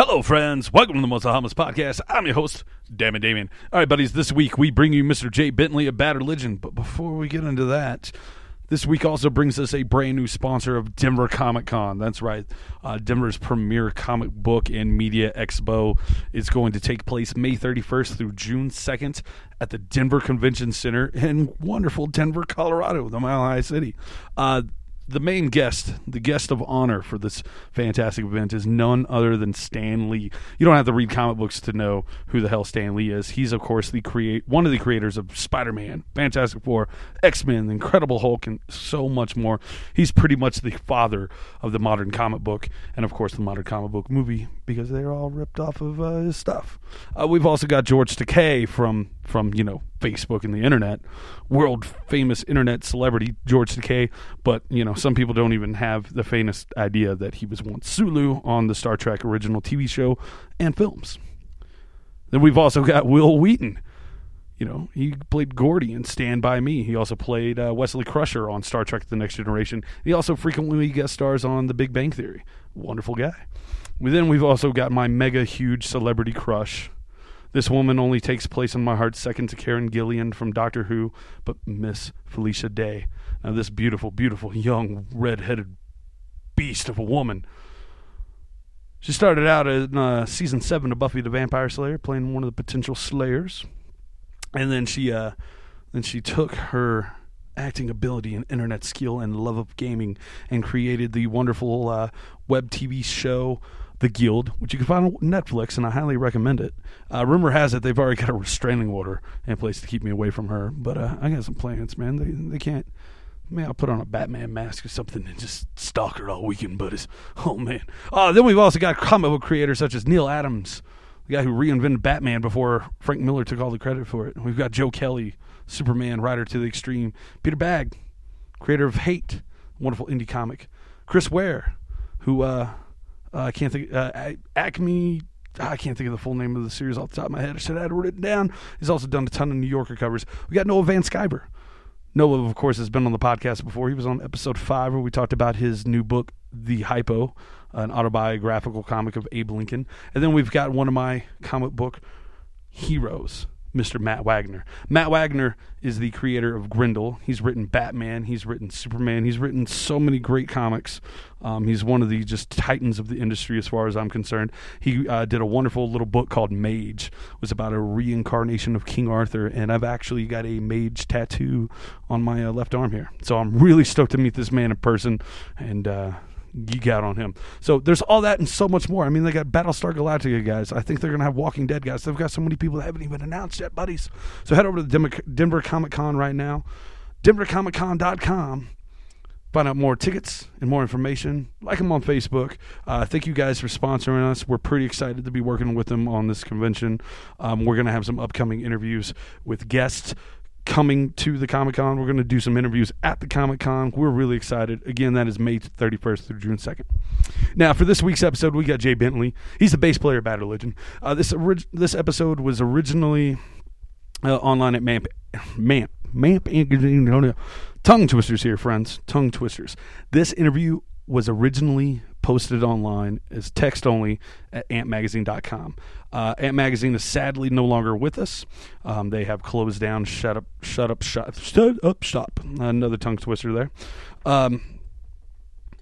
Hello, friends. Welcome to the Mostly Harmless Podcast. I'm your host, Damon Damian. All right, buddies, this week we bring you Mr. Jay Bentley of Bad Religion. But before we get into that, this week also brings us a brand new sponsor of Denver Comic Con. That's right. Uh, Denver's premier comic book and media expo is going to take place May 31st through June 2nd at the Denver Convention Center in wonderful Denver, Colorado, the Mile High City. Uh, the main guest, the guest of honor for this fantastic event is none other than Stan Lee. You don't have to read comic books to know who the hell Stan Lee is. He's of course the create one of the creators of Spider-Man, Fantastic Four, X-Men, Incredible Hulk and so much more. He's pretty much the father of the modern comic book and of course the modern comic book movie because they're all ripped off of uh, his stuff. Uh, we've also got George Takei from from you know Facebook and the internet, world famous internet celebrity George Takei. But you know some people don't even have the faintest idea that he was once Sulu on the Star Trek original TV show and films. Then we've also got Wil Wheaton. You know, he played Gordy in Stand By Me. He also played uh, Wesley Crusher on Star Trek The Next Generation. He also frequently guest stars on The Big Bang Theory. Wonderful guy. Then we've also got my mega huge celebrity crush, this woman only takes place in my heart second to Karen Gillan from Doctor Who, but Miss Felicia Day. Now, this beautiful, beautiful, young, red headed beast of a woman. She started out in uh, season seven of Buffy the Vampire Slayer, playing one of the potential slayers, and then she, uh, then she took her acting ability and internet skill and love of gaming and created the wonderful uh, web TV show the Guild, which you can find on Netflix, and I highly recommend it. Uh, rumor has it they've already got a restraining order in place to keep me away from her, but uh, I got some plans, man. They they can't. Man, I'll put on a Batman mask or something and just stalk her all weekend, buddies. Oh man. Uh, then we've also got comic book creators such as Neal Adams, the guy who reinvented Batman before Frank Miller took all the credit for it. We've got Joe Kelly, Superman writer to the extreme. Peter Bagge, creator of Hate, wonderful indie comic. Chris Ware, who uh, uh, I can't think. Uh, Acme. I can't think of the full name of the series off the top of my head. I should have written it down. He's also done a ton of New Yorker covers. We got Noah Van Sciver. Noah, of course, has been on the podcast before. He was on episode five where we talked about his new book, The Hypo, an autobiographical comic of Abe Lincoln. And then we've got one of my comic book heroes, Mr. Matt Wagner. Matt Wagner is the creator of Grendel. He's written Batman, he's written Superman, he's written so many great comics. Um, he's one of the just titans of the industry as far as I'm concerned. He uh, did a wonderful little book called Mage. It was about a reincarnation of King Arthur, and I've actually got a mage tattoo on my uh, left arm here. So I'm really stoked to meet this man in person, and uh, geek out on him. So there's all that and so much more. I mean, they got Battlestar Galactica guys. I think they're going to have Walking Dead guys. They've got so many people that haven't even announced yet, buddies. So head over to Denver, Denver Comic Con right now, denvercomiccon.com. Find out more tickets and more information. Like them on Facebook. Uh, thank you guys for sponsoring us. We're pretty excited to be working with them on this convention. Um, we're going to have some upcoming interviews with guests coming to the Comic Con. We're going to do some interviews at the Comic Con. We're really excited. Again, that is May 31st through June 2nd. Now, for this week's episode, we got Jay Bentley. He's the bass player of Bad Religion. Uh, this orig- this episode was originally uh, online at MAMP. MAMP. MAMP. Tongue twisters here, friends. Tongue twisters. This interview was originally posted online as text only at ampmagazine.com. Uh, Amp Magazine is sadly no longer with us. Um, they have closed down. Shut up, shut up, shut, shut up, stop. Another tongue twister there. Um,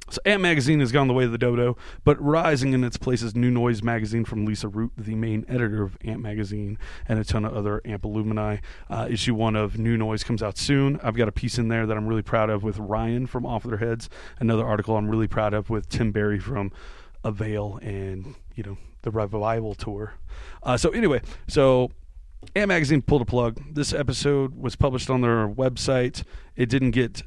so Amp Magazine has gone the way of the dodo, but rising in its place is New Noise Magazine from Lisa Root, the main editor of Amp Magazine, and a ton of other Amp alumni. Uh, issue one of New Noise comes out soon. I've got a piece in there that I'm really proud of with Ryan from Off Their Heads. Another article I'm really proud of with Tim Barry from Avail and you know the Revival tour. Uh, so anyway, so Amp Magazine pulled a plug. This episode was published on their website. It didn't get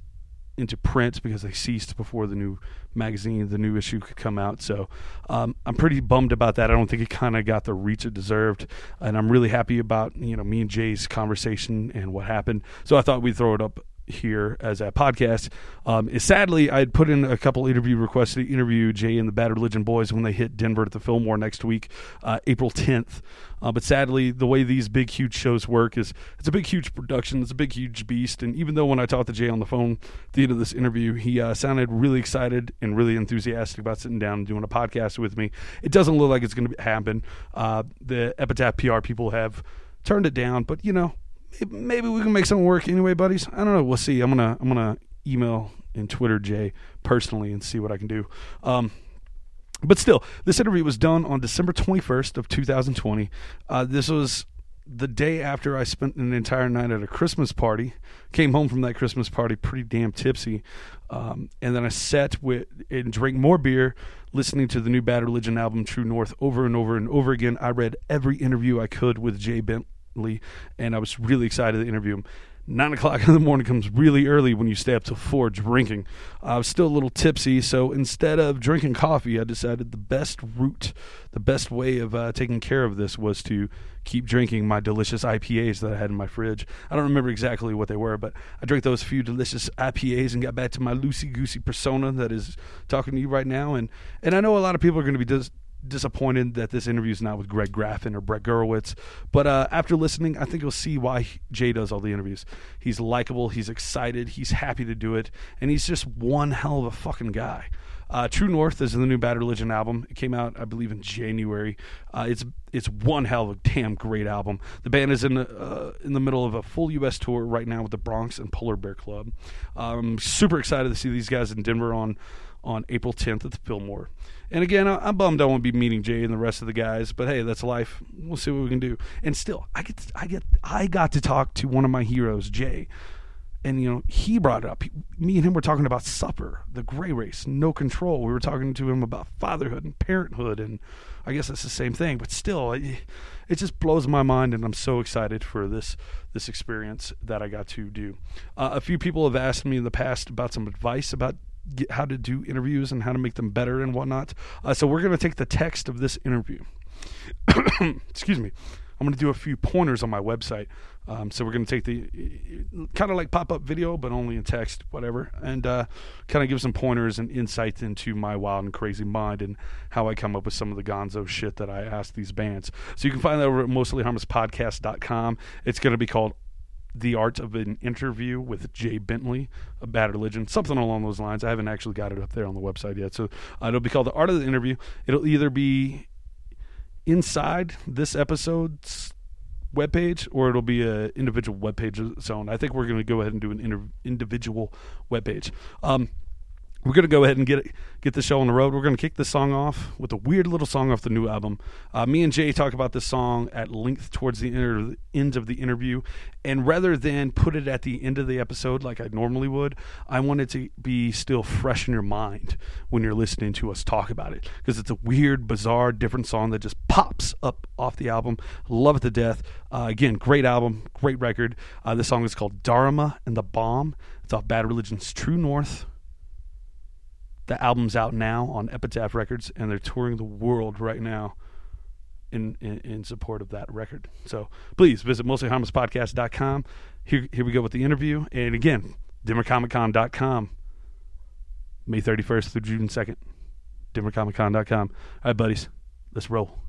into print because they ceased before the new magazine, the new issue could come out. So um, I'm pretty bummed about that. I don't think it kind of got the reach it deserved, and I'm really happy about you know me and Jay's conversation and what happened. So I thought we'd throw it up here as a podcast um, is sadly I had put in a couple interview requests to interview Jay and the Bad Religion Boys when they hit Denver at the Fillmore next week, uh, April 10th. Uh, but sadly, the way these big, huge shows work is it's a big, huge production. It's a big, huge beast. And even though when I talked to Jay on the phone at the end of this interview, he uh, sounded really excited and really enthusiastic about sitting down and doing a podcast with me, it doesn't look like it's going to happen. Uh, the Epitaph PR people have turned it down, but you know, maybe we can make something work anyway, buddies. I don't know. We'll see. I'm gonna I'm gonna email and Twitter Jay personally and see what I can do. Um, but still, this interview was done on December 21st of 2020. Uh, this was the day after I spent an entire night at a Christmas party. Came home from that Christmas party pretty damn tipsy, um, and then I sat with and drank more beer, listening to the new Bad Religion album True North over and over and over again. I read every interview I could with Jay And I was really excited to interview him nine o'clock in the morning comes really early when you stay up till four drinking. I was still a little tipsy, so instead of drinking coffee, I decided the best route, the best way of uh, taking care of this was to keep drinking my delicious IPAs that I had in my fridge. I don't remember exactly what they were, but I drank those few delicious IPAs and got back to my loosey goosey persona that is talking to you right now. And and I know a lot of people are going to be dis- disappointed that this interview is not with Greg Graffin or Brett Gurewitz. But uh, after listening, I think you'll see why Jay does all the interviews. He's likable, he's excited, he's happy to do it, and he's just one hell of a fucking guy. Uh, True North is the new Bad Religion album. It came out, I believe, in January. Uh, it's it's one hell of a damn great album. The band is in uh, in the middle of a full U.S. tour right now with the Bronx and Polar Bear Club. I'm um, super excited to see these guys in Denver on on April 10th at the Fillmore. And again, I, am bummed I won't be meeting Jay and the rest of the guys, but hey, that's life. We'll see what we can do. And still, I get, to, I get, I got to talk to one of my heroes, Jay, and you know he brought it up. He, me and him were talking about Suffer, the gray race, no control. We were talking to him about fatherhood and parenthood, and I guess that's the same thing. But still, it, it just blows my mind, and I'm so excited for this this experience that I got to do. Uh, a few people have asked me in the past about some advice about get, how to do interviews and how to make them better and whatnot. Uh, so we're going to take the text of this interview. Excuse me. I'm going to do a few pointers on my website. Um, so we're going to take the kind of like pop up video, but only in text, whatever, and uh, kind of give some pointers and insights into my wild and crazy mind and how I come up with some of the gonzo shit that I ask these bands. So you can find that over at mostlyharmlesspodcast.com. It's going to be called the art of an interview with Jay Bentley, a bad religion, something along those lines. I haven't actually got it up there on the website yet, so uh, it'll be called the art of the interview. It'll either be inside this episode's webpage or it'll be an individual webpage own. I think we're going to go ahead and do an inter- individual webpage. Um, we're going to go ahead and get get the show on the road. We're going to kick this song off with a weird little song off the new album. Uh, me and Jay talk about this song at length towards the inter- end of the interview, and rather than put it at the end of the episode like I normally would, I want it to be still fresh in your mind when you're listening to us talk about it because it's a weird, bizarre, different song that just pops up off the album. Love it to death. Uh, again, great album, great record. Uh, this song is called Dharma and the Bomb. It's off Bad Religion's True North. The album's out now on Epitaph Records, and they're touring the world right now in, in, in support of that record. So please visit mostlyharmlesspodcast.com. Here, here we go with the interview. And again, DenverComicCon.com, May 31st through June 2nd. DenverComicCon.com. All right, buddies, let's roll.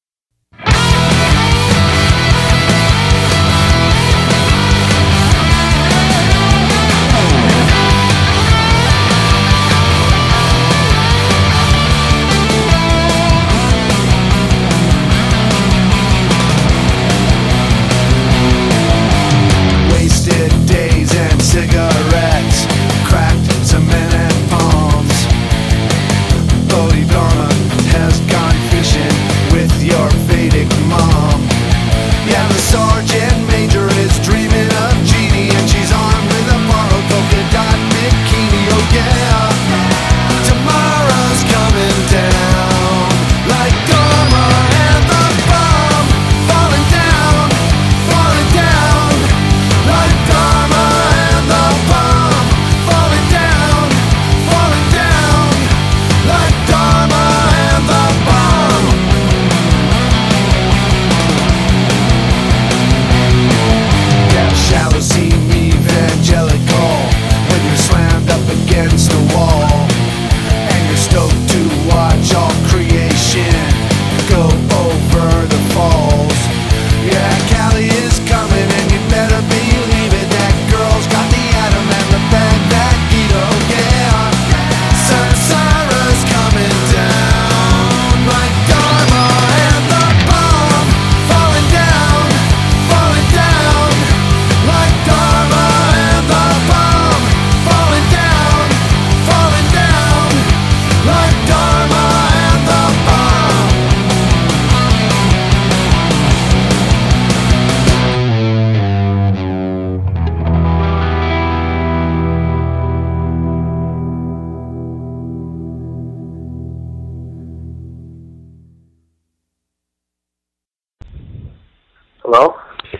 Hello?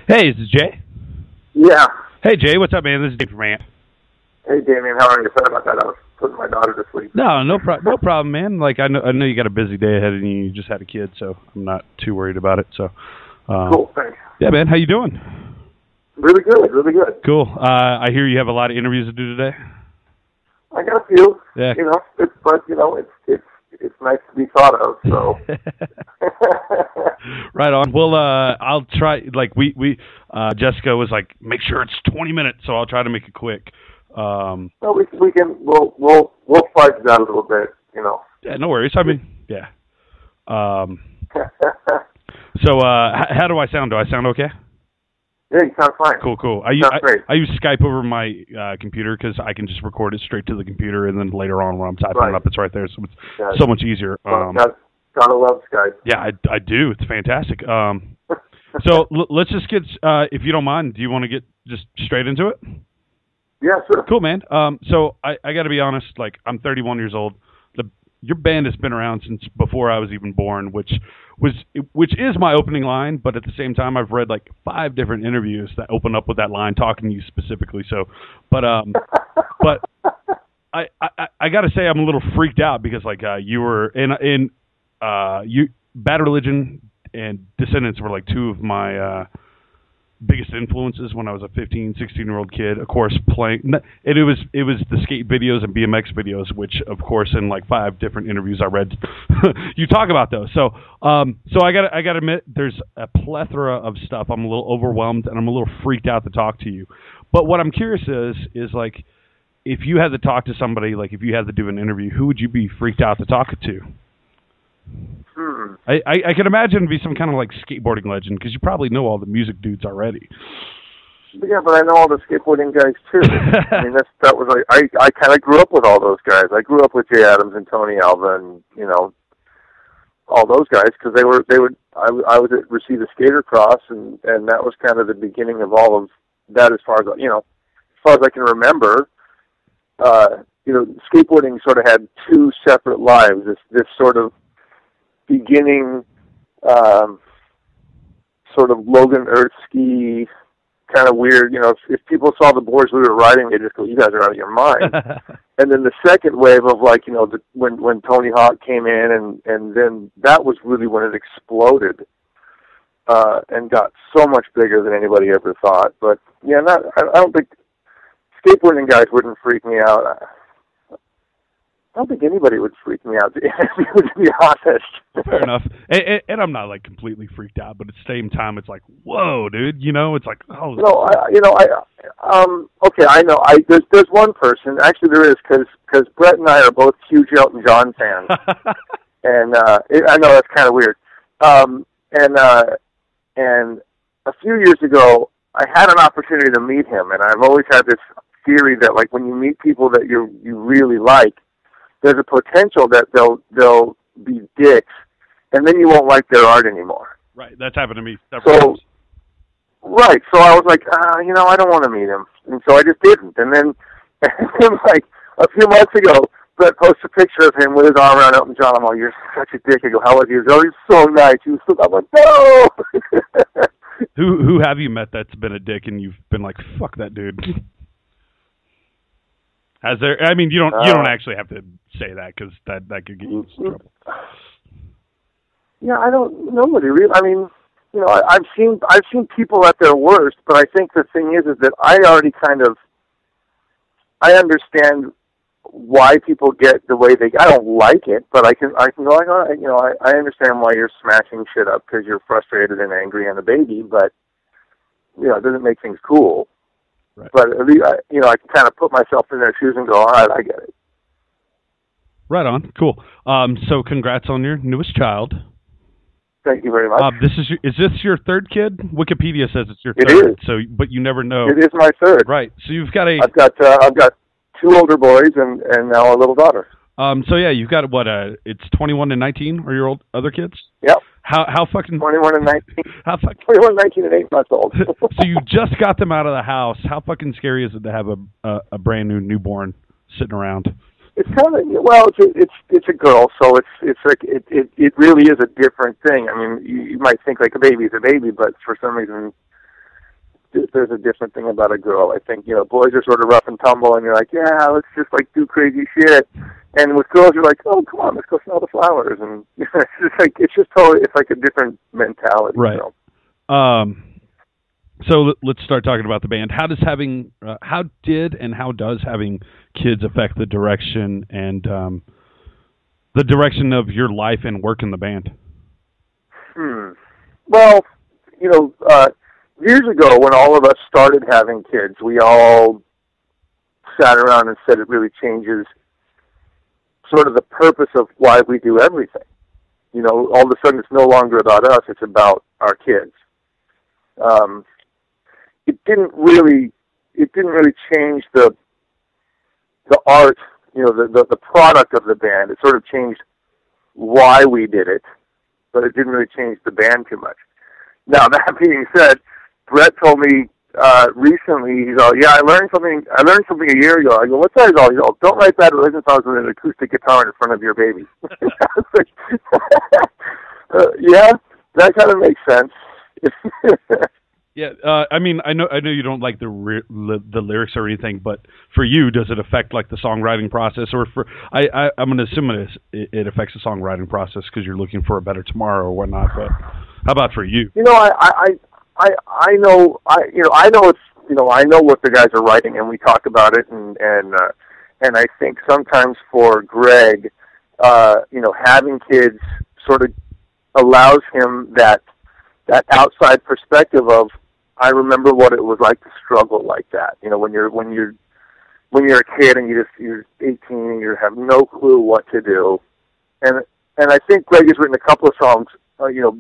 Hey, this is Jay. Yeah. Hey, Jay, what's up, man? This is Dave from Amp. Hey, Damian, how are you? Sorry about that. I was putting my daughter to sleep. No, no, pro- no problem, man. Like I know, I know you got a busy day ahead of you. You just had a kid, so I'm not too worried about it. So, uh, Cool, thanks. yeah, man, how you doing? Really good, really good. Cool. Uh, I hear you have a lot of interviews to do today. I got a few. Yeah. You know, it's but you know, it's it's it's nice to be thought of. So. right on. Well, uh, I'll try. Like we we uh, Jessica was like, make sure it's 20 minutes, so I'll try to make it quick. Um, no, we we can we'll we'll we'll fight it out a little bit. You know. yeah, no worries. I mean, yeah. Um, so, uh, h- how do I sound? Do I sound okay? Yeah, you sound fine. Cool, cool. I, Sounds I, great. I use Skype over my uh, computer because I can just record it straight to the computer, and then later on when I'm typing Right. it up, it's right there. So it's Yeah. so much easier. Um, got, gotta love Skype. yeah, I, I do. It's fantastic. Um, so l- let's just get, uh, if you don't mind, do you want to get just straight into it? yeah, sure. Cool, man. Um, so I, I got to be honest. Like, I'm 31 years old. The your band has been around since before I was even born, which was which is my opening line. But at the same time, I've read like five different interviews that open up with that line, talking to you specifically. So, but um, but I I, I got to say I'm a little freaked out because like uh, you were in in uh you Bad Religion and Descendents were like two of my uh biggest influences when I was a 15, 16 year old kid. Of course, playing it, it was it was the skate videos and BMX videos, which of course in like five different interviews I read, you talk about those. So um so I got I got to admit there's a plethora of stuff. I'm a little overwhelmed and I'm a little freaked out to talk to you. But what I'm curious is is like if you had to talk to somebody, like if you had to do an interview, who would you be freaked out to talk to? Hmm. I, I, I can imagine it'd be some kind of like skateboarding legend because you probably know all the music dudes already. Yeah, but I know all the skateboarding guys too. I mean, that's that was like I I kind of grew up with all those guys. I grew up with Jay Adams and Tony Alva and you know all those guys because they were they would I would receive Reseda Skater Cross and and that was kind of the beginning of all of that as far as you know as far as I can remember. Uh, you know, skateboarding sort of had two separate lives. This this sort of beginning, um, sort of Logan Earth Ski kind of weird. You know, if, if people saw the boards we were riding, they just go, "You guys are out of your mind." and then the second wave of like, you know, the, when when Tony Hawk came in, and and then that was really when it exploded. Uh, and got so much bigger than anybody ever thought. But yeah, not I, I don't think skateboarding guys wouldn't freak me out. I don't think anybody would freak me out to be honest. Fair enough. And, and, and I'm not like completely freaked out, but at the same time, it's like, whoa, dude. You know, it's like, oh, No, I, you know, I, um, okay, I know. I there's there's one person. Actually, there is because because Brett and I are both huge Elton John fans, and uh, it, I know that's kind of weird. Um, and uh, and a few years ago, I had an opportunity to meet him, and I've always had this theory that like when you meet people that you you really like, there's a potential that they'll they'll be dicks, and then you won't like their art anymore. right. That's happened to me several So, times. right. So I was like, uh, you know, I don't want to meet him, and so I just didn't. And then, and then like a few months ago, Brett posted a picture of him with his arm around Elton John. I'm like, you're such a dick. I go, how was he? He goes, oh, he's so nice. He was so. I'm like, no. Who who have you met that's been a dick and you've been like, fuck that dude? Has there? I mean, you don't you don't Uh, actually have to say that because that that could get you in trouble. yeah, I don't. Nobody really. I mean, you know, I, I've seen I've seen people at their worst, but I think the thing is, is that I already kind of I understand why people get the way they. I don't like it, but I can I can go like, all right, you know, I I understand why you're smashing shit up because you're frustrated and angry and a baby, but you know, it doesn't make things cool. Right. But at least, I, you know, I can kind of put myself in their shoes and go, all right, I get it. Right on. Cool. Um. So congrats on your newest child. Thank you very much. Uh, this is your, is this your third kid? Wikipedia says it's your It third. is. So, but you never know. it is my third. Right. So you've got a I've got uh, I've got two older boys and and now a little daughter. um. So yeah, you've got what? Uh, it's twenty one and nineteen. Are your old other kids? Yep, How how fucking 21 and 19. how fucking 21, 19, and 8 months old. so you just got them out of the house. How fucking scary is it to have a a, a brand new newborn sitting around? it's kind of well, it's a, it's it's a girl, so it's it's like it it it really is a different thing. I mean, you, you might think like a baby is a baby, but for some reason, there's a different thing about a girl. I think you know, boys are sort of rough and tumble, and you're like, yeah, let's just like do crazy shit. And with girls, you're like, oh, come on, let's go smell the flowers, and it's just like it's just totally it's like a different mentality. Right. You know? Um. So let's start talking about the band. How does having, uh, how did and how does having kids affect the direction and um, the direction of your life and work in the band? Hmm. Well, you know, uh, years ago when all of us started having kids, we all sat around and said it really changes sort of the purpose of why we do everything. You know, all of a sudden it's no longer about us; it's about our kids. Um, it didn't really, it didn't really change the the art, you know, the, the the product of the band. It sort of changed why we did it, but it didn't really change the band too much. Now that being said, Brett told me uh, recently, he's all, yeah, I learned something, I learned something a year ago. I go, what's that? He's all, he's all don't write bad religion songs with an acoustic guitar in front of your baby. uh, yeah, that kind of makes sense. yeah, uh, I mean, I know, I know you don't like the li- the lyrics or anything, but for you, does it affect like the songwriting process, or for I, I I'm going to assume it, is, it, it affects the songwriting process because you're looking for a better tomorrow or whatnot. But how about for you? You know, I, I, I, I know, I, you know, I know it's, you know, I know what the guys are writing, and we talk about it, and and uh, and I think sometimes for Greg, uh, you know, having kids sort of allows him that that outside perspective of I remember what it was like to struggle like that. You know, when you're when you're when you're a kid and you just you're 18 and you have no clue what to do, and and I think Greg has written a couple of songs, uh, you know,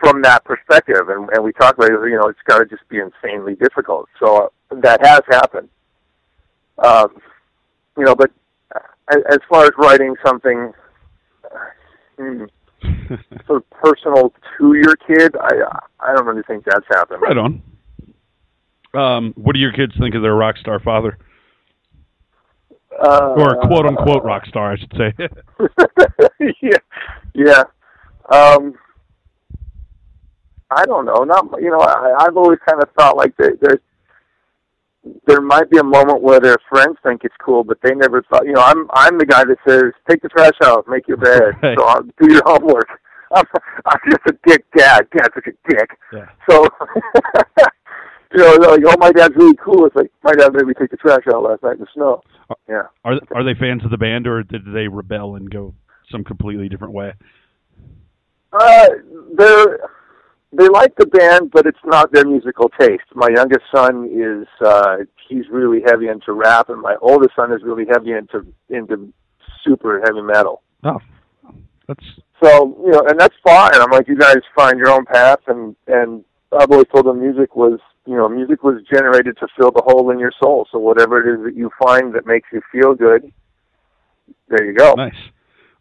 from that perspective, and and we talk about it, you know it's got to just be insanely difficult. So uh, that has happened. Um, you know, but as, as far as writing something. Hmm, sort of personal to your kid, I I don't really think that's happened. Right on. Um, what do your kids think of their rock star father? Uh, or quote unquote rock star, I should say. yeah, yeah. Um, I don't know. Not you know. I, I've always kind of thought like there, there's there might be a moment where their friends think it's cool, but they never thought. You know, I'm I'm the guy that says take the trash out, make your bed, Right. so I'll do your homework. I'm, I'm just a dick dad. Dad's such a dick. Yeah. So, you know, they're like, oh, my dad's really cool. It's like my dad made me take the trash out last night in the snow. Yeah. Are are they fans of the band, or did they rebel and go some completely different way? Uh, they're they like the band, but it's not their musical taste. My youngest son is uh, he's really heavy into rap, and my oldest son is really heavy into into super heavy metal. Oh, that's So you know, and that's fine. I'm like, you guys find your own path, and and I've always told them music was you know music was generated to fill the hole in your soul. So whatever it is that you find that makes you feel good, there you go. nice.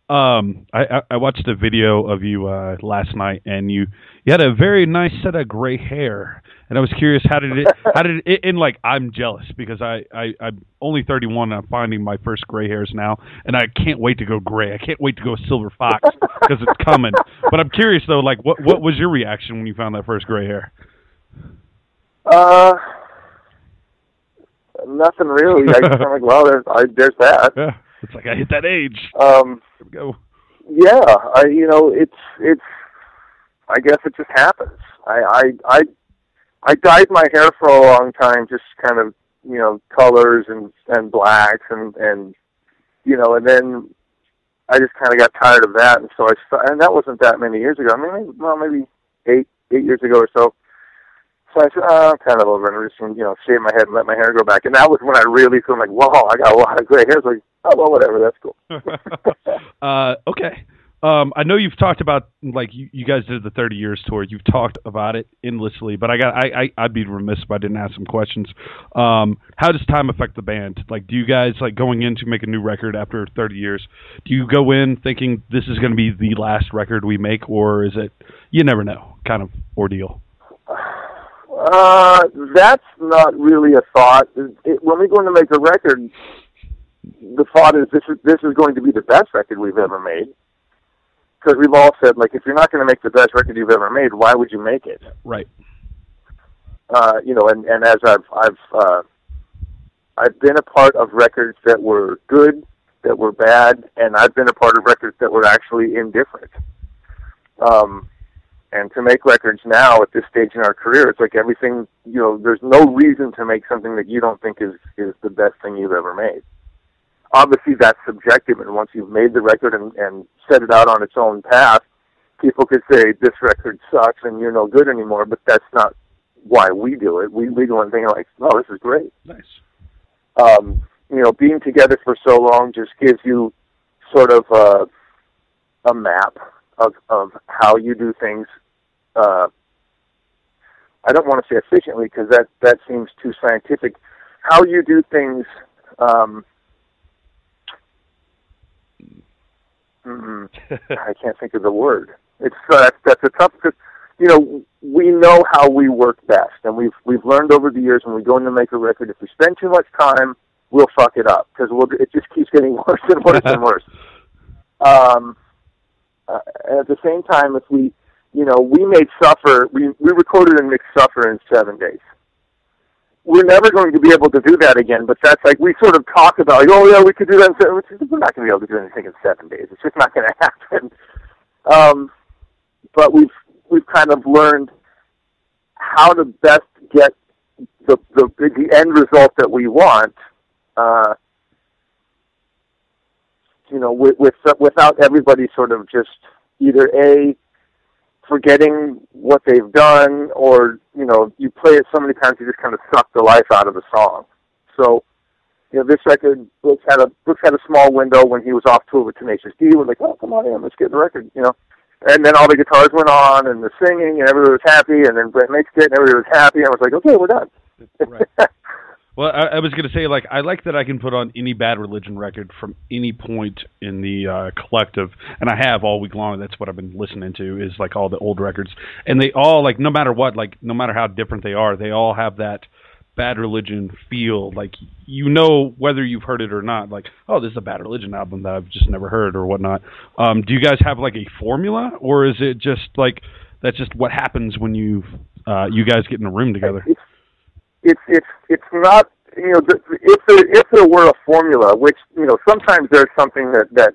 Um, I, I I watched a video of you uh, last night, and you you had a very nice set of gray hair, and I was curious how did it how did it and like I'm jealous because I I I'm only 31 and I'm finding my first gray hairs now, and I can't wait to go gray. I can't wait to go silver fox because it's coming. But I'm curious though, like what what was your reaction when you found that first gray hair? Uh, nothing really. I just kind of like, well, there's I, there's that. Yeah, it's like I hit that age. Um, Here we go. yeah, I you know it's it's I guess it just happens. I I I I dyed my hair for a long time, just kind of you know colors and and blacks and and you know, and then I just kind of got tired of that, and so I and that wasn't that many years ago. I mean, maybe, well, maybe eight eight years ago or so. So I said, oh, I'm kind of over it. I'm just gonna, you know, shave my head and let my hair grow back. And that was when I really felt like, whoa, I got a lot of gray hairs. Like, oh well, whatever, that's cool. uh, okay. Um, I know you've talked about like you, you guys did the 30 years tour. You've talked about it endlessly, but I got I, I I'd be remiss if I didn't ask some questions. Um, how does time affect the band? Like, do you guys like going in to make a new record after 30 years? Do you go in thinking this is going to be the last record we make, or is it you never know kind of ordeal? Uh, that's not really a thought. It, when we go in to make a record, the thought is this is this is going to be the best record we've ever made. Because we've all said, like, if you're not going to make the best record you've ever made, why would you make it? Right. Uh, you know, and and as I've I've uh, I've been a part of records that were good, that were bad, and I've been a part of records that were actually indifferent. Um, and to make records now at this stage in our career, it's like everything. You know, there's no reason to make something that you don't think is is the best thing you've ever made. Obviously, that's subjective, and once you've made the record and, and set it out on its own path, people could say this record sucks and you're no good anymore. But that's not why we do it. We we do one thing like, oh, this is great. Nice. Um, you know, being together for so long just gives you sort of a, a map of of how you do things. Uh, I don't want to say efficiently because that that seems too scientific. How you do things. Um, mm, I can't think of the word. It's uh, that's a tough. Cause, you know, we know how we work best, and we've we've learned over the years when we go in to make a record. If we spend too much time, we'll fuck it up because we'll it just keeps getting worse and worse and worse. Um, uh, at the same time, if we, you know, we made Suffer, we we recorded and mixed Suffer in seven days. We're never going to be able to do that again, but that's like we sort of talk about, like, oh yeah, we could do that. In seven. We're not going to be able to do anything in seven days. It's just not going to happen. Um, but we've we've kind of learned how to best get the the, the end result that we want. Uh, you know, with, with without everybody sort of just either a forgetting what they've done, or you know, you play it so many times you just kind of suck the life out of the song. So, you know, this record Brooks had a Brooks had a small window when he was off tour with Tenacious D. We're like, oh, come on in, let's get the record, you know. And then all the guitars went on, and the singing, and everybody was happy. And then Brett mixed it, and everybody was happy. And I was like, okay, we're done. right. Well, I, I was going to say, like, I like that I can put on any Bad Religion record from any point in the uh, collective, and I have all week long. That's what I've been listening to is like all the old records, and they all like no matter what, like no matter how different they are, they all have that Bad Religion feel. Like you know whether you've heard it or not. Like, oh, this is a Bad Religion album that I've just never heard or whatnot. Um, do you guys have like a formula, or is it just like that's just what happens when you uh, you guys get in a room together? It's it's it's, not you know if there if there were a formula, which you know sometimes there's something that that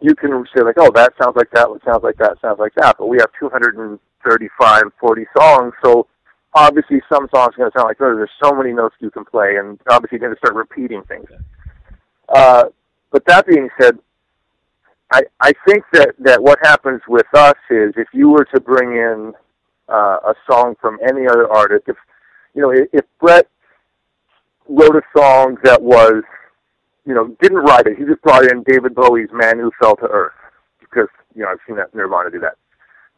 you can say like, oh, that sounds like that, sounds like that, sounds like that. But we have 235, 40 songs, so obviously some songs are going to sound like oh, there's so many notes you can play, and obviously you're going to start repeating things. Uh, but that being said, I I think that that what happens with us is if you were to bring in uh, a song from any other artist, if you know if, if Brett wrote a song that was you know didn't write it, he just brought in David Bowie's "Man Who Fell to Earth" because you know I've seen that Nirvana do that.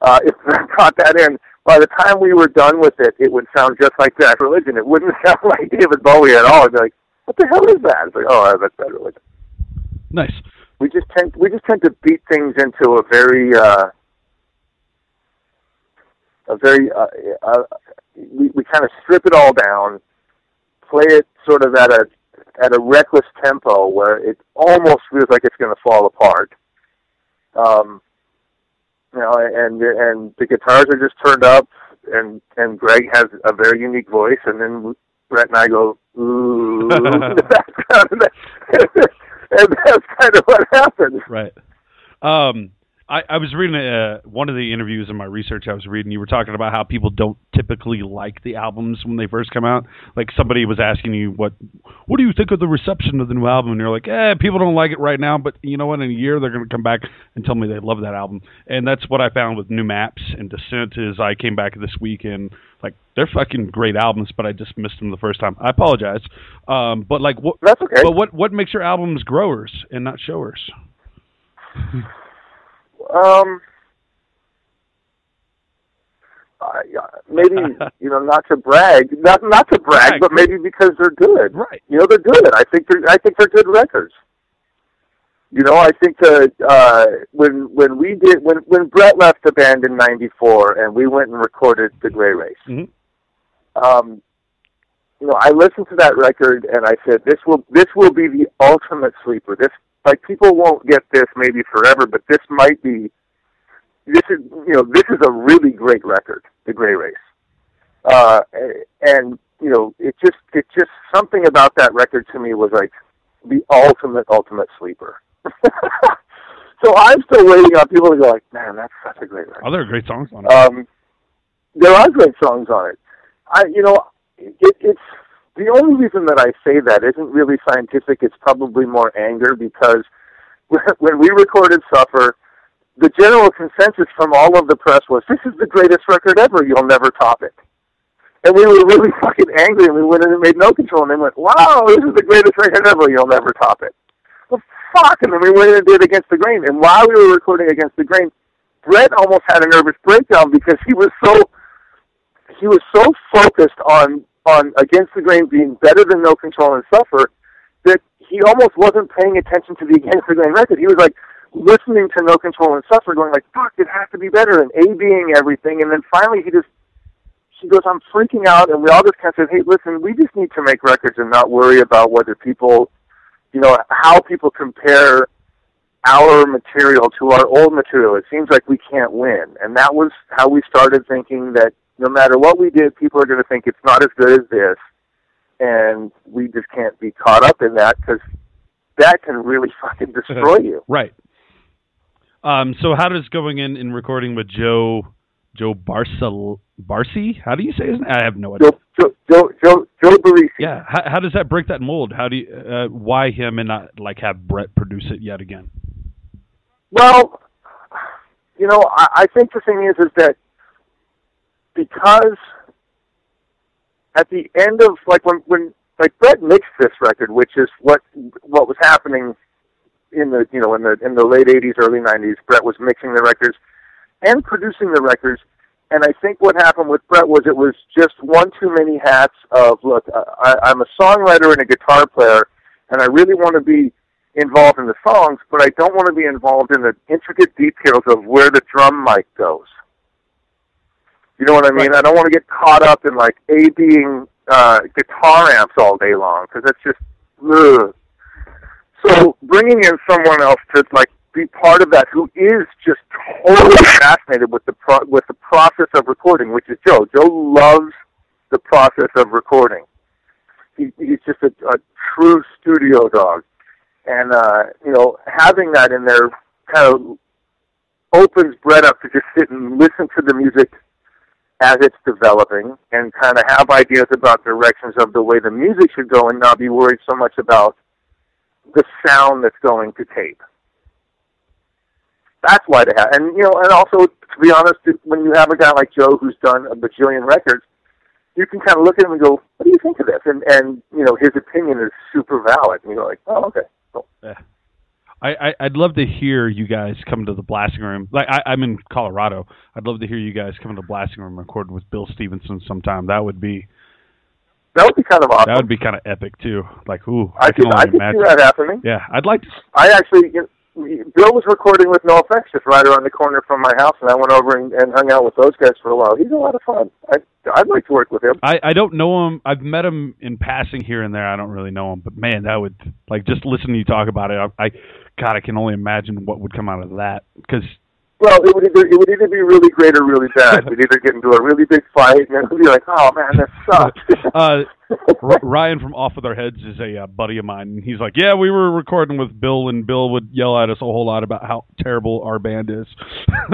Uh, if Brett brought that in, by the time we were done with it, it would sound just like Bad Religion. It wouldn't sound like David Bowie at all. It'd be like, what the hell is that? It's like, oh, that's Bad Religion. Nice. We just tend we just tend to beat things into a very uh, a very uh, uh, we we kind of strip it all down, play it sort of at a at a reckless tempo where it almost feels like it's going to fall apart. Um, you know, and and the guitars are just turned up, and and Greg has a very unique voice, and then Brett and I go ooh in the background, and, that, and that's kind of what happens. Right. Um, I, I was reading uh, one of the interviews in my research. I was reading. You were talking about how people don't typically like the albums when they first come out. Like somebody was asking you, "What, what do you think of the reception of the new album?" And you're like, "Eh, people don't like it right now, but you know what? In a year, they're going to come back and tell me they love that album." And that's what I found with New Maps and Dissent. Is I came back this week and like they're fucking great albums, but I just missed them the first time. I apologize. Um, but like, what? That's okay. But what what makes your albums growers and not showers? Um, uh, maybe you know, not to brag, not not to brag, Brag. but maybe because they're good. Right. You know, they're good. I think they're I think they're good records. You know, I think that uh, when when we did when when Brett left the band in '94 and we went and recorded the Gray Race. Mhm. Um, you know, I listened to that record and I said, this will this will be the ultimate sleeper. This like people won't get this maybe forever, but this might be. This is you know this is a really great record, The Gray Race, uh, and you know it just it just something about that record to me was like the ultimate ultimate sleeper. so I'm still waiting on people to go like, man, that's such a great record. Oh, there are great songs on it. Um, there are great songs on it. I, you know, it, it's the only reason that I say that isn't really scientific. It's probably more anger because when we recorded Suffer, the general consensus from all of the press was, "This is the greatest record ever. You'll never top it." And we were really fucking angry, and we went in and made no control, and they went, "Wow, this is the greatest record ever. You'll never top it." Well, fuck, and then we went in and did Against the Grain, and while we were recording Against the Grain, Brett almost had a nervous breakdown because he was so he was so focused on on Against the Grain being better than No Control and Suffer that he almost wasn't paying attention to the Against the Grain record. He was like listening to No Control and Suffer, going like, "Fuck, it has to be better," and A being everything. And then finally, he just he goes, "I'm freaking out," and we all just kind of said, "Hey, listen, we just need to make records and not worry about whether people, you know, how people compare." our material to our old material. It seems like we can't win. And that was how we started thinking that no matter what we did, people are going to think it's not as good as this, and we just can't be caught up in that because that can really fucking destroy you. right. Um, so how does going in and recording with Joe Joe Barcel Barcy? How do you say his name? I have no idea. Joe Joe Joe Joe Barresi. Yeah. How, how does that break that mold? How do you uh, why him and not like have Brett produce it yet again? Well, you know, I, I think the thing is, is that because at the end of like when when like Brett mixed this record, which is what what was happening in the you know in the in the late '80s, early '90s. Brett was mixing the records and producing the records, and I think what happened with Brett was it was just one too many hats of look, I, I'm a songwriter and a guitar player, and I really want to be involved in the songs, but I don't want to be involved in the intricate details of where the drum mic goes. You know what I mean? Right. I don't want to get caught up in like A being uh, guitar amps all day long because that's just ugh. So bringing in someone else to like be part of that who is just totally fascinated with the pro- with the process of recording, which is Joe. Joe loves the process of recording. He, he's just a, a true studio dog, and uh, you know having that in there kind of opens Brett up to just sit and listen to the music as it's developing and kind of have ideas about directions of the way the music should go and not be worried so much about the sound that's going to tape. That's why they have, and you know, and also to be honest, when you have a guy like Joe who's done a bajillion records, you can kind of look at him and go, "What do you think of this?" And and you know, his opinion is super valid, and you're like, "Oh, okay." I, I I'd love to hear you guys come to the blasting room. Like I, I'm in Colorado. I'd love to hear you guys come to the blasting room and record with Bill Stevenson sometime. That would be That would be kind of awesome. that would be kind of epic too. Like ooh, I, I, can only I could imagine. see that happening. Yeah, I'd like to. I actually, you know, Bill was recording with NOFX just right around the corner from my house, and I went over and, and hung out with those guys for a while. He's a lot of fun. I, I'd like to work with him. I, I don't know him. I've met him in passing here and there. I don't really know him, but man, that would like just listening to you talk about it. I, I God, I can only imagine what would come out of that because Well, it would either it would either be really great or really bad. We'd either get into a really big fight, and then we'd be like, "Oh man, that sucks." uh, R- Ryan from Off with Our Heads is a uh, buddy of mine, and he's like, "Yeah, we were recording with Bill, and Bill would yell at us a whole lot about how terrible our band is."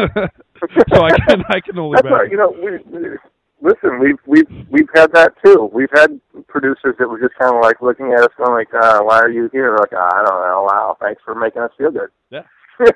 so I can I can only That's right. imagine. You know, we listen. We've we've we've had that too. We've had producers that were just kind of like looking at us, going like, uh, "Why are you here?" Like, I don't know. Wow, thanks for making us feel good. Yeah.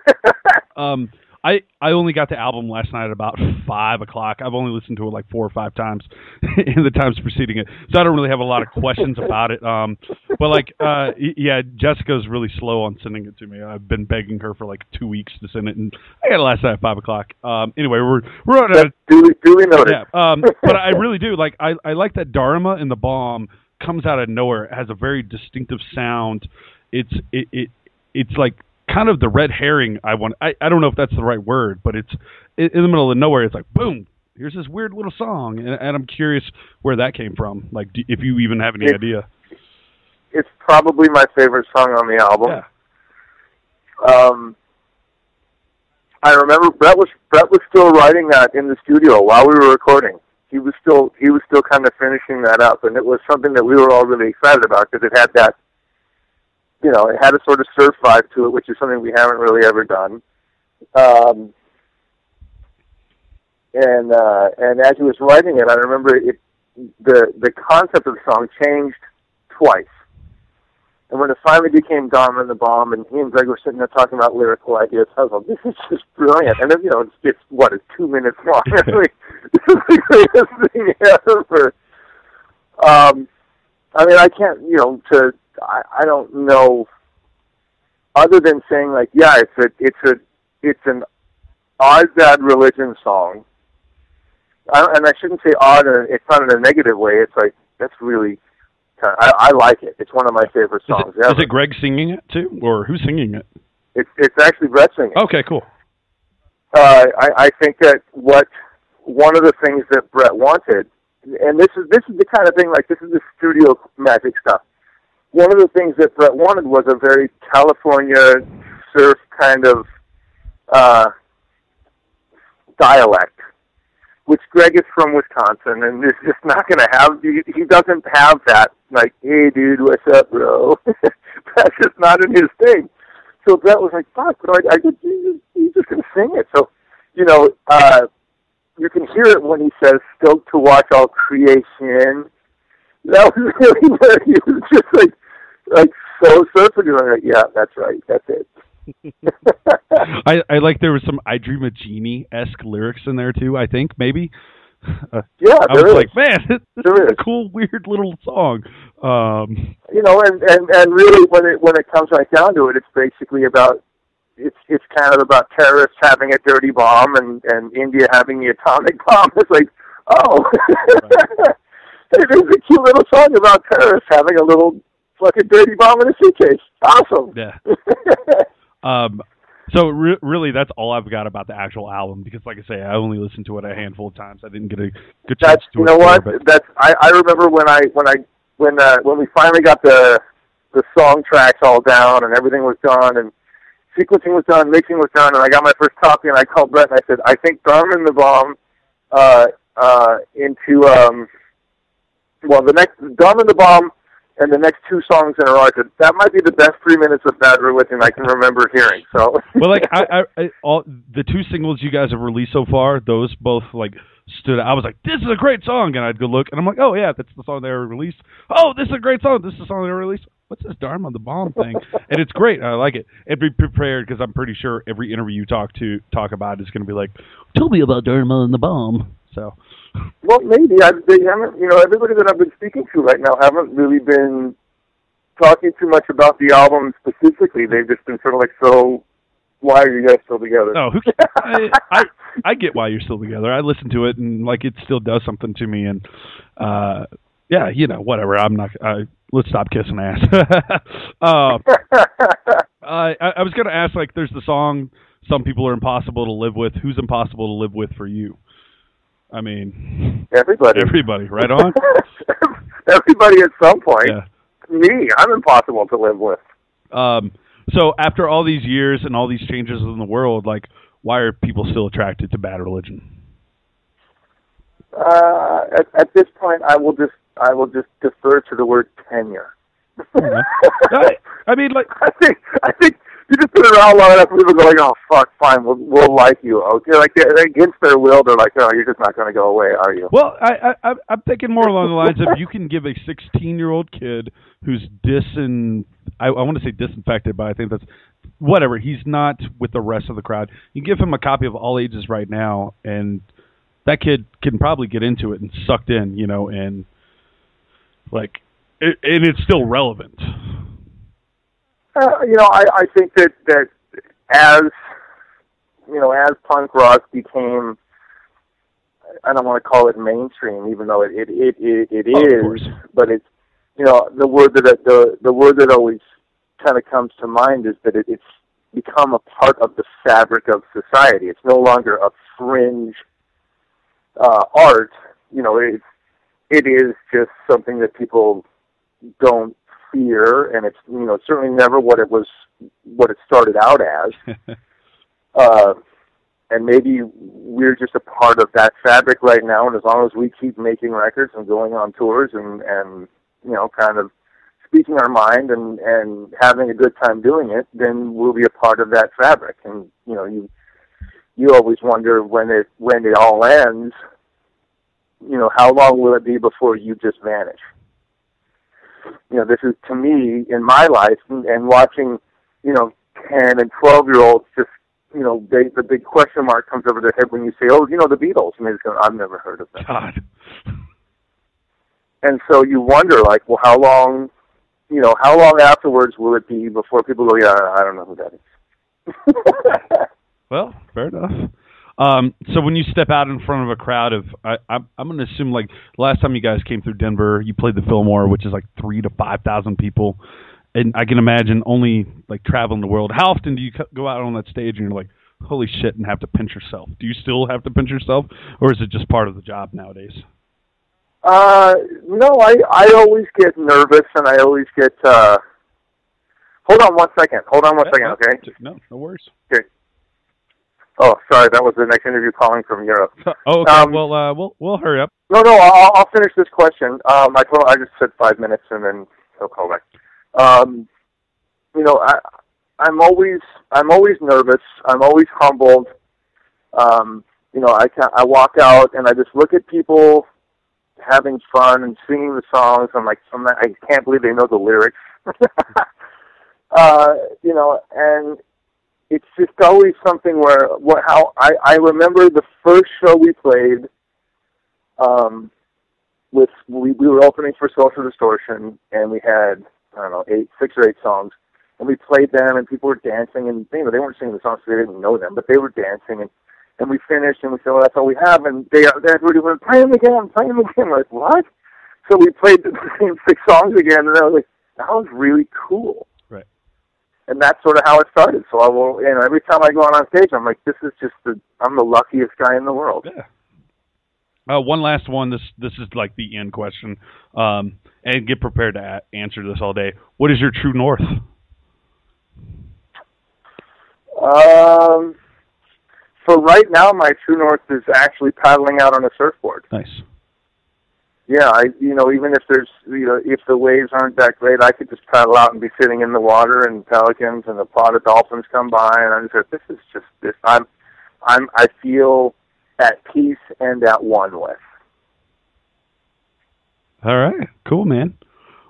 Um, I I only got the album last night at about five o'clock. I've only listened to it like four or five times in the times preceding it, so I don't really have a lot of questions about it. Um, but like, uh, yeah, Jessica's really slow on sending it to me. I've been begging her for like two weeks to send it, and I got it last night at five o'clock. Um, anyway, we're we're on a duly duly noted. yeah, um, but I really do like. I I like that Dharma and the Bomb comes out of nowhere. It has a very distinctive sound. It's it, it it's like kind of the red herring. I want. I I don't know if that's the right word, but it's in in the middle of nowhere. It's like boom, here's this weird little song, and, and I'm curious where that came from. Like, do, if you even have any It- idea. It's probably my favorite song on the album. Yeah. Um, I remember Brett was Brett was still writing that in the studio while we were recording. He was still he was still kind of finishing that up, and it was something that we were all really excited about because it had that, you know, it had a sort of surf vibe to it, which is something we haven't really ever done. Um, and uh, and as he was writing it, I remember it the the concept of the song changed twice. And when it finally became Dharma and the Bomb, and he and Greg were sitting there talking about lyrical ideas, I was like, "This is just brilliant." And then, you know, it's, it's what it's two minutes long. Like, this is the greatest thing ever. Um, I mean, I can't, you know, to I, I don't know, other than saying like, yeah, it's a, it's a, it's an odd bad religion song. I, and I shouldn't say odd, and it's not in a negative way. It's like that's really kind of, I, I like it. It's one of my favorite Is songs it, is ever. it Greg singing it too, or who's singing it? It's it's actually Brett singing. Okay, cool. Uh, I, I think that what one of the things that Brett wanted, and this is this is the kind of thing like this is the studio magic stuff. One of the things that Brett wanted was a very California surf kind of uh, dialect, which Greg is from Wisconsin, and is just not going to have. He, doesn't have that like, "Hey, dude, what's up, bro?" That's just not in his thing. So Brett was like, "Fuck, bro, I, I he's he's just gonna sing it." So, you know, uh, you can hear it when he says, "Stoked to watch all creation." That was really where he was just like, like so surfing. Like, "Yeah, that's right, that's it." I, I like there was some I Dream of Jeannie esque lyrics in there too. I think maybe. Uh, Yeah, I was is. like, man, this There is a cool, weird little song. Um, you know, and and and really, when it when it comes right down to it, it's basically about it's it's kind of about terrorists having a dirty bomb and and India having the atomic bomb. It's like, oh, it is a cute little song about terrorists having a little fucking dirty bomb in a suitcase. Awesome. yeah. Um, so re- really, that's all I've got about the actual album because, like I say, I only listened to it a handful of times. I didn't get a good chance That's to you know what? But That's I I remember when I when I when uh when we finally got the the song tracks all down and everything was done and sequencing was done, mixing was done, and I got my first copy and I called Brett and I said, I think Dharma and the Bomb uh uh into um well the next Dharma and the Bomb and the next two songs in a row, I said, that might be the best three minutes of Bad Religion I can remember hearing. So well, like I, I, I, all the two singles you guys have released so far, those both like stood. I was like, this is a great song, and I'd go look, and I'm like, oh yeah, that's the song they released. Oh, this is a great song. This is the song they released. What's this Dharma the Bomb thing? and it's great. I like it. And be prepared because I'm pretty sure every interview you talk to talk about is going to be like, tell me about Dharma and the Bomb. So Well, maybe I, they haven't. You know, everybody that I've been speaking to right now haven't really been talking too much about the album specifically. They've just been sort of like, "So, why are you guys still together?" Oh, who I, I I get why you're still together. I listen to it and like it still does something to me. And uh, yeah, you know, whatever. I'm not. I, let's stop kissing ass. uh, I I was gonna ask like, there's the song. Some people are impossible to live with. Who's impossible to live with for you? I mean, everybody, everybody. Right on. everybody at some point. Yeah. Me, I'm impossible to live with. Um, so after all these years and all these changes in the world, like, why are people still attracted to Bad Religion? Uh, at, at this point, I will just I will just defer to the word tenure. I, I mean, like, I think I think you just put it around long enough, people go like, "Oh fuck, fine, we'll we'll like you." Oh, okay, like they, against their will, they're like, "Oh, you're just not going to go away, are you?" Well, I, I I'm thinking more along the lines of you can give a 16 year old kid who's disin I, I want to say disinfected, but I think that's whatever. He's not with the rest of the crowd. You give him a copy of All Ages right now, and that kid can probably get into it and sucked in, you know, and like, it, and it's still relevant. Uh, you know, I, I think that that as you know, as punk rock became, I don't want to call it mainstream, even though it it it it, it Oh, is, but it's you know the word that the the word that always kind of comes to mind is that it, it's become a part of the fabric of society. It's no longer a fringe uh, art, you know, it it is just something that people don't fear, and it's you know certainly never what it was what it started out as. uh, and maybe we're just a part of that fabric right now. And as long as we keep making records and going on tours and and you know kind of speaking our mind and and having a good time doing it, then we'll be a part of that fabric. And you know you you always wonder when it when it all ends. You know how long will it be before you just vanish? You know this is to me in my life and, and watching you know ten and twelve year olds just you know, they, the big question mark comes over their head when you say, "Oh, you know, the Beatles," and they just go, "I've never heard of them." God. And so you wonder, like, well, how long, you know, how long afterwards will it be before people go, "Yeah, I don't know who that is." well, fair enough. Um, so when you step out in front of a crowd of, I, I'm, I'm going to assume like last time you guys came through Denver, you played the Fillmore, which is like three to five thousand people and I can imagine only like traveling the world. How often do you go out on that stage and you're like, holy shit, and have to pinch yourself? Do you still have to pinch yourself, or is it just part of the job nowadays? Uh, no, I I always get nervous and I always get. uh Hold on one second. Hold on one yeah, second, okay? No, no worries. Okay. Oh, sorry, that was the next interview calling from Europe. oh, okay. Um, well, uh, we'll we'll hurry up. No, no, I'll, I'll finish this question. Um, I told I just said five minutes and then he'll call back um, you know, I, I'm always I'm always nervous. I'm always humbled. Um, you know, I can I walk out and I just look at people having fun and singing the songs. I'm like, I'm not, I can't believe they know the lyrics. uh, you know, and it's just always something where what how I I remember the first show we played. Um, with we we were opening for Social Distortion, and we had I don't know, eight, six or eight songs, and we played them, and people were dancing, and you know they weren't singing the songs, so they didn't know them, but they were dancing, and and we finished, and we said, well, that's all we have, and they everybody went, play them again, play them again. We're like, what? So we played the same six songs again, and I was like, that was really cool. And that's sort of how it started. So I will, you know, every time I go out on stage, I'm like, this is just the, I'm the luckiest guy in the world. Yeah. Uh, one last one. This this is like the end question, um, and get prepared to a- answer this all day. What is your true north? Um, for right now, my true north is actually paddling out on a surfboard. Nice. Yeah, I you know even if there's you know if the waves aren't that great, I could just paddle out and be sitting in the water and pelicans and a pod of dolphins come by, and I'm just like, this is just this. I'm I'm I feel at peace and at one with. All right, cool, man.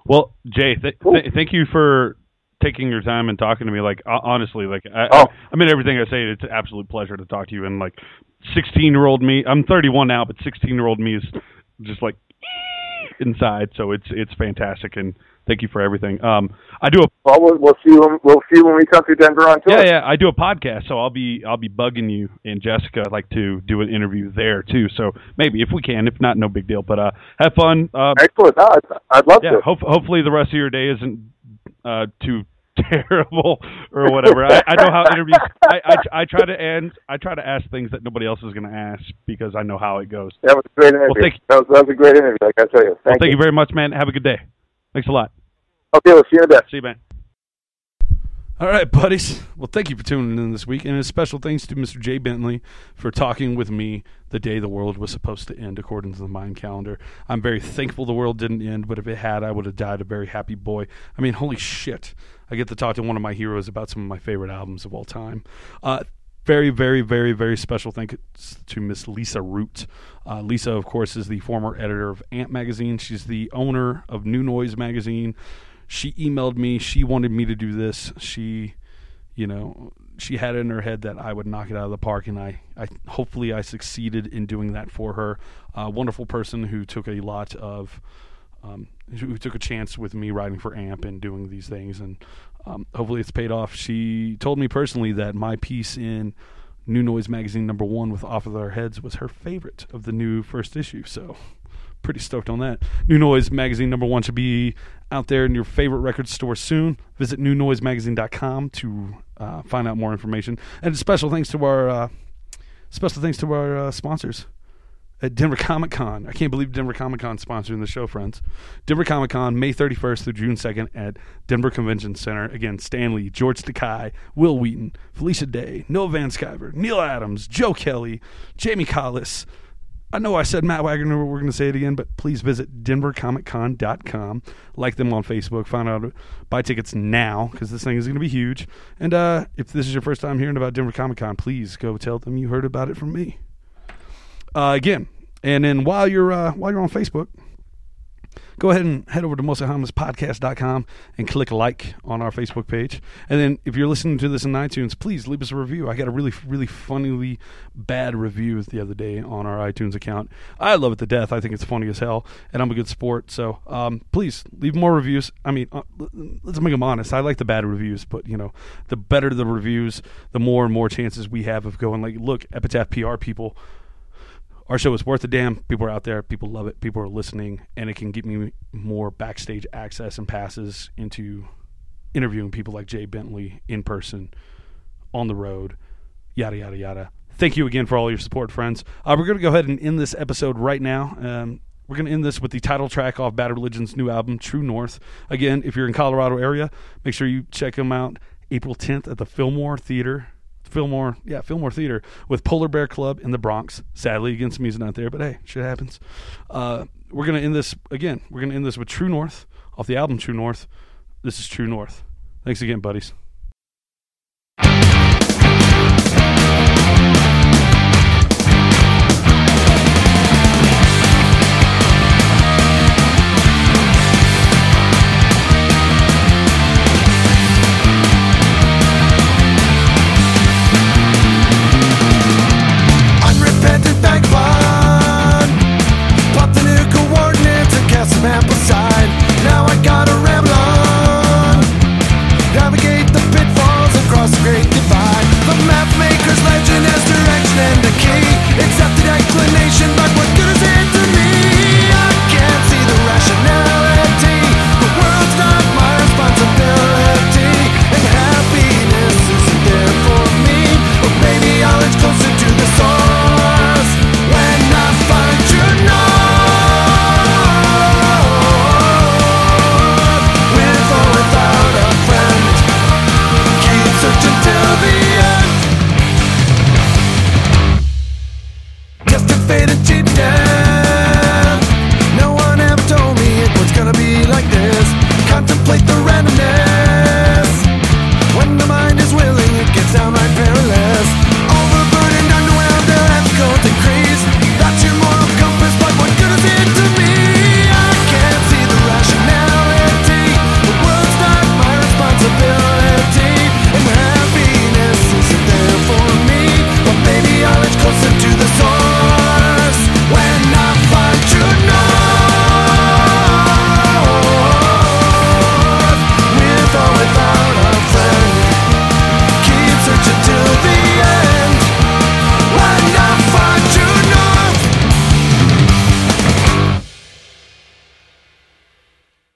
Well, Jay, th- th- thank you for taking your time and talking to me. Like honestly, like I, oh. I, I mean everything I say, it's an absolute pleasure to talk to you. And like sixteen year old me, I'm 31 now, but sixteen year old me is just like inside. So it's it's fantastic and thank you for everything. Um, I do a well, we'll, we'll see when, we'll see when we come to Denver on tour. Yeah, yeah, I do a podcast, so I'll be I'll be bugging you and Jessica. I'd like to do an interview there too. So maybe if we can, if not, no big deal. But uh, have fun. Uh, Excellent. No, I'd love yeah, to. Hope, hopefully the rest of your day isn't uh, too terrible or whatever. I, I know how interviews. I, I I try to end. I try to ask things that nobody else is going to ask because I know how it goes. That was a great interview. Well, thank, that, was, that was a great interview. Like I tell you. Thank, well, thank you. you very much, man. Have a good day. Thanks a lot. Okay, we'll see you in a bit. See you, man. All right, buddies. Well, thank you for tuning in this week, and a special thanks to Mr. Jay Bentley for talking with me the day the world was supposed to end, according to the Mayan calendar. I'm very thankful the world didn't end, but if it had, I would have died a very happy boy. I mean, holy shit! I get to talk to one of my heroes about some of my favorite albums of all time. Uh, very, very, very, very special thanks to Miss Lisa Root. Uh, Lisa, of course, is the former editor of Amp Magazine. She's the owner of New Noise Magazine she emailed me. She wanted me to do this. She, you know, she had it in her head that I would knock it out of the park, and I, I hopefully I succeeded in doing that for her. A wonderful person who took a lot of, um, who took a chance with me writing for AMP and doing these things, and um, hopefully it's paid off. She told me personally that my piece in New Noise Magazine number one with Off With Their Heads was her favorite of the new first issue. So pretty stoked on that. New Noise Magazine number one should be out there in your favorite record store soon. Visit newnoisemagazine.com to uh, find out more information. And special thanks to our uh, special thanks to our uh, sponsors. at Denver Comic Con. I can't believe Denver Comic Con sponsoring the show, friends. Denver Comic Con, May 31st through June 2nd at Denver Convention Center. Again, Stan Lee, George Takei, Wil Wheaton, Felicia Day, Noah Van Sciver, Neal Adams, Joe Kelly, Jamie Collis. I know I said Matt Wagner, we're going to say it again, but please visit denvercomiccon.com. Like them on Facebook. Find out, buy tickets now because this thing is going to be huge. And uh, if this is your first time hearing about Denver Comic Con, please go tell them you heard about it from me. Uh, again, and then while you're uh, while you're on Facebook, go ahead and head over to mostlyharmlesspodcast.com and click like on our Facebook page. And then if you're listening to this in iTunes, please leave us a review. I got a really, really funnily bad review the other day on our iTunes account. I love it to death. I think it's funny as hell, and I'm a good sport. So um, please leave more reviews. I mean, uh, let's make them honest. I like the bad reviews, but you know, the better the reviews, the more and more chances we have of going like, look, Epitaph PR people our show is worth a damn. People are out there. People love it. People are listening, and it can give me more backstage access and passes into interviewing people like Jay Bentley in person, on the road, yada yada yada. Thank you again for all your support, friends. Uh, we're going to go ahead and end this episode right now. Um, we're going to end this with the title track off Bad Religion's new album, True North. Again, if you're in Colorado area, make sure you check them out April 10th at the Fillmore Theater Fillmore, yeah, Fillmore Theater with Polar Bear Club in the Bronx. Sadly, against me's not there, but hey, shit happens. Uh, we're gonna end this again. We're gonna end this with True North off the album True North. This is True North. Thanks again, buddies.